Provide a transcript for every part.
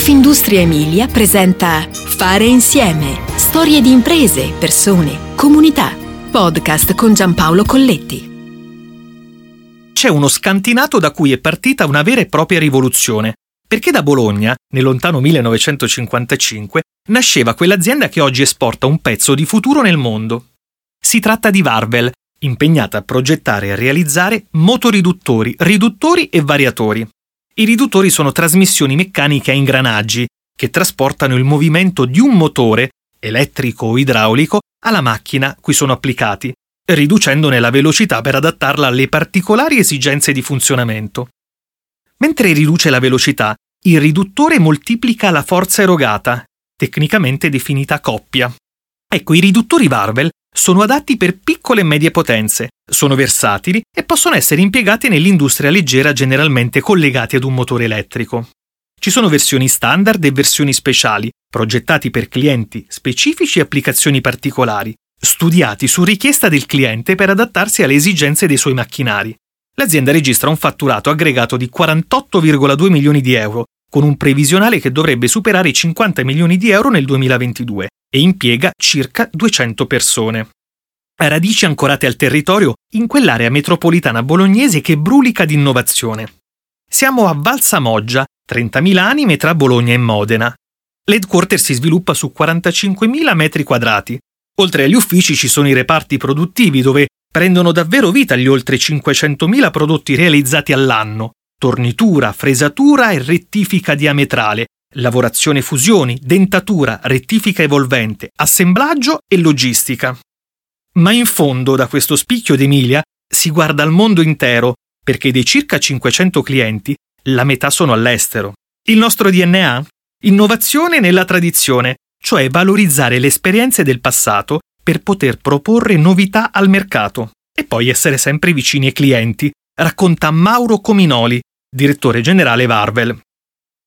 Confindustria Emilia presenta Fare insieme. Storie di imprese, persone, comunità. Podcast con Giampaolo Colletti. C'è uno scantinato da cui è partita una vera e propria rivoluzione. Perché da Bologna, nel lontano 1955, nasceva quell'azienda che oggi esporta un pezzo di futuro nel mondo. Si tratta di Varvel, impegnata a progettare e realizzare motoriduttori, riduttori e variatori. I riduttori sono trasmissioni meccaniche a ingranaggi che trasportano il movimento di un motore, elettrico o idraulico, alla macchina cui sono applicati, riducendone la velocità per adattarla alle particolari esigenze di funzionamento. Mentre riduce la velocità, il riduttore moltiplica la forza erogata, tecnicamente definita coppia. Ecco, i riduttori Varvel sono adatti per piccole e medie potenze, sono versatili e possono essere impiegati nell'industria leggera generalmente collegati ad un motore elettrico. Ci sono versioni standard e versioni speciali, progettati per clienti specifici e applicazioni particolari, studiati su richiesta del cliente per adattarsi alle esigenze dei suoi macchinari. L'azienda registra un fatturato aggregato di 48,2 milioni di euro, con un previsionale che dovrebbe superare i 50 milioni di euro nel 2022 e impiega circa 200 persone. Radici ancorate al territorio in quell'area metropolitana bolognese che brulica di innovazione. Siamo a Valsamoggia, 30.000 anime tra Bologna e Modena. L'headquarter si sviluppa su 45.000 metri quadrati. Oltre agli uffici ci sono i reparti produttivi dove prendono davvero vita gli oltre 500.000 prodotti realizzati all'anno. Tornitura, fresatura e rettifica diametrale, lavorazione fusioni, dentatura, rettifica evolvente, assemblaggio e logistica. Ma in fondo da questo spicchio d'Emilia si guarda al mondo intero, perché dei circa 500 clienti la metà sono all'estero. Il nostro DNA? Innovazione nella tradizione, cioè valorizzare le esperienze del passato per poter proporre novità al mercato e poi essere sempre vicini ai clienti, racconta Mauro Cominoli, direttore generale Varvel.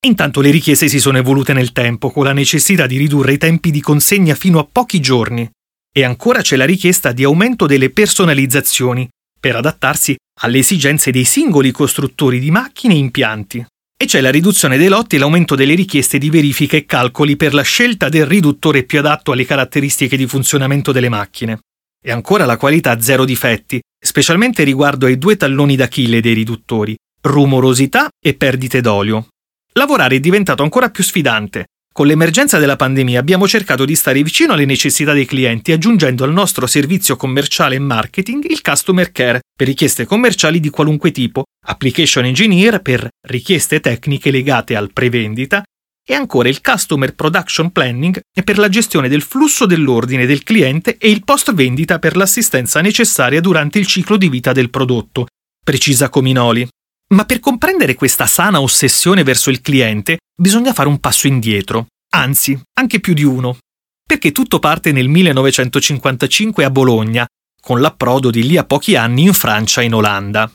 Intanto le richieste si sono evolute nel tempo, con la necessità di ridurre i tempi di consegna fino a pochi giorni. E ancora c'è la richiesta di aumento delle personalizzazioni, per adattarsi alle esigenze dei singoli costruttori di macchine e impianti. E c'è la riduzione dei lotti e l'aumento delle richieste di verifica e calcoli per la scelta del riduttore più adatto alle caratteristiche di funzionamento delle macchine. E ancora la qualità zero difetti, specialmente riguardo ai due talloni d'Achille dei riduttori, rumorosità e perdite d'olio. Lavorare è diventato ancora più sfidante. Con l'emergenza della pandemia abbiamo cercato di stare vicino alle necessità dei clienti aggiungendo al nostro servizio commerciale e marketing il Customer Care per richieste commerciali di qualunque tipo, Application Engineer per richieste tecniche legate al prevendita e ancora il Customer Production Planning per la gestione del flusso dell'ordine del cliente e il post vendita per l'assistenza necessaria durante il ciclo di vita del prodotto, precisa Cominoli. Ma per comprendere questa sana ossessione verso il cliente bisogna fare un passo indietro, anzi, anche più di uno. Perché tutto parte nel 1955 a Bologna, con l'approdo di lì a pochi anni in Francia e in Olanda.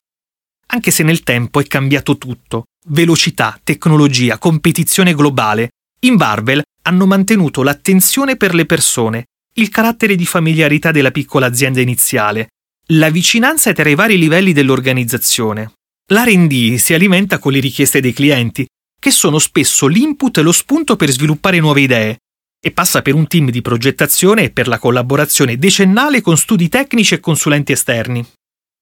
Anche se nel tempo è cambiato tutto, velocità, tecnologia, competizione globale, in Varvel hanno mantenuto l'attenzione per le persone, il carattere di familiarità della piccola azienda iniziale, la vicinanza tra i vari livelli dell'organizzazione. L'RD si alimenta con le richieste dei clienti, che sono spesso l'input e lo spunto per sviluppare nuove idee, e passa per un team di progettazione e per la collaborazione decennale con studi tecnici e consulenti esterni.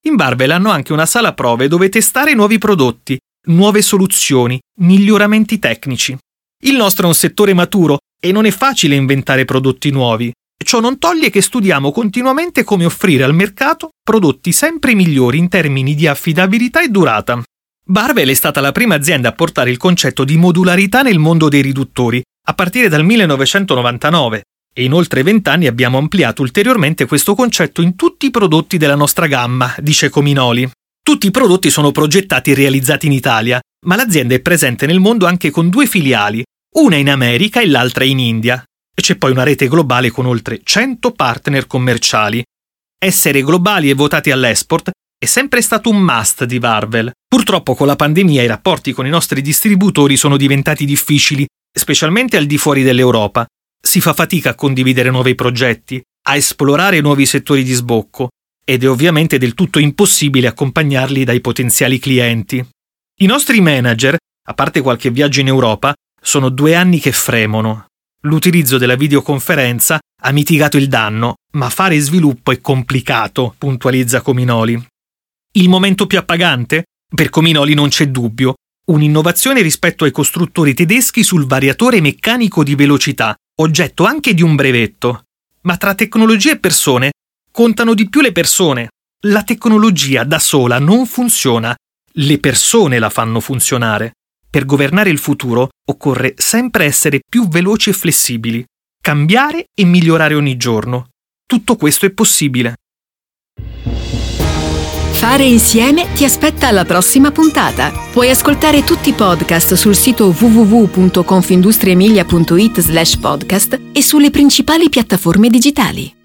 In Barbel hanno anche una sala prove dove testare nuovi prodotti, nuove soluzioni, miglioramenti tecnici. Il nostro è un settore maturo e non è facile inventare prodotti nuovi, Ciò non toglie che studiamo continuamente come offrire al mercato prodotti sempre migliori in termini di affidabilità e durata. Barvel è stata la prima azienda a portare il concetto di modularità nel mondo dei riduttori, a partire dal 1999, e in oltre vent'anni abbiamo ampliato ulteriormente questo concetto in tutti i prodotti della nostra gamma, dice Cominoli. Tutti i prodotti sono progettati e realizzati in Italia, ma l'azienda è presente nel mondo anche con due filiali, una in America e l'altra in India, e c'è poi una rete globale con oltre 100 partner commerciali. Essere globali e votati all'export è sempre stato un must di Varvel. Purtroppo con la pandemia i rapporti con i nostri distributori sono diventati difficili, specialmente al di fuori dell'Europa. Si fa fatica a condividere nuovi progetti, a esplorare nuovi settori di sbocco ed è ovviamente del tutto impossibile accompagnarli dai potenziali clienti. I nostri manager, a parte qualche viaggio in Europa, Sono due anni che fremono. L'utilizzo della videoconferenza ha mitigato il danno, ma fare sviluppo è complicato, puntualizza Cominoli. Il momento più appagante? Per Cominoli non c'è dubbio. Un'innovazione rispetto ai costruttori tedeschi sul variatore meccanico di velocità, oggetto anche di un brevetto. Ma tra tecnologia e persone contano di più le persone. La tecnologia da sola non funziona, le persone la fanno funzionare. Per governare il futuro occorre sempre essere più veloci e flessibili, cambiare e migliorare ogni giorno. Tutto questo è possibile. Fare insieme ti aspetta alla prossima puntata. Puoi ascoltare tutti i podcast sul sito www.confindustriemilia.it slash podcast e sulle principali piattaforme digitali.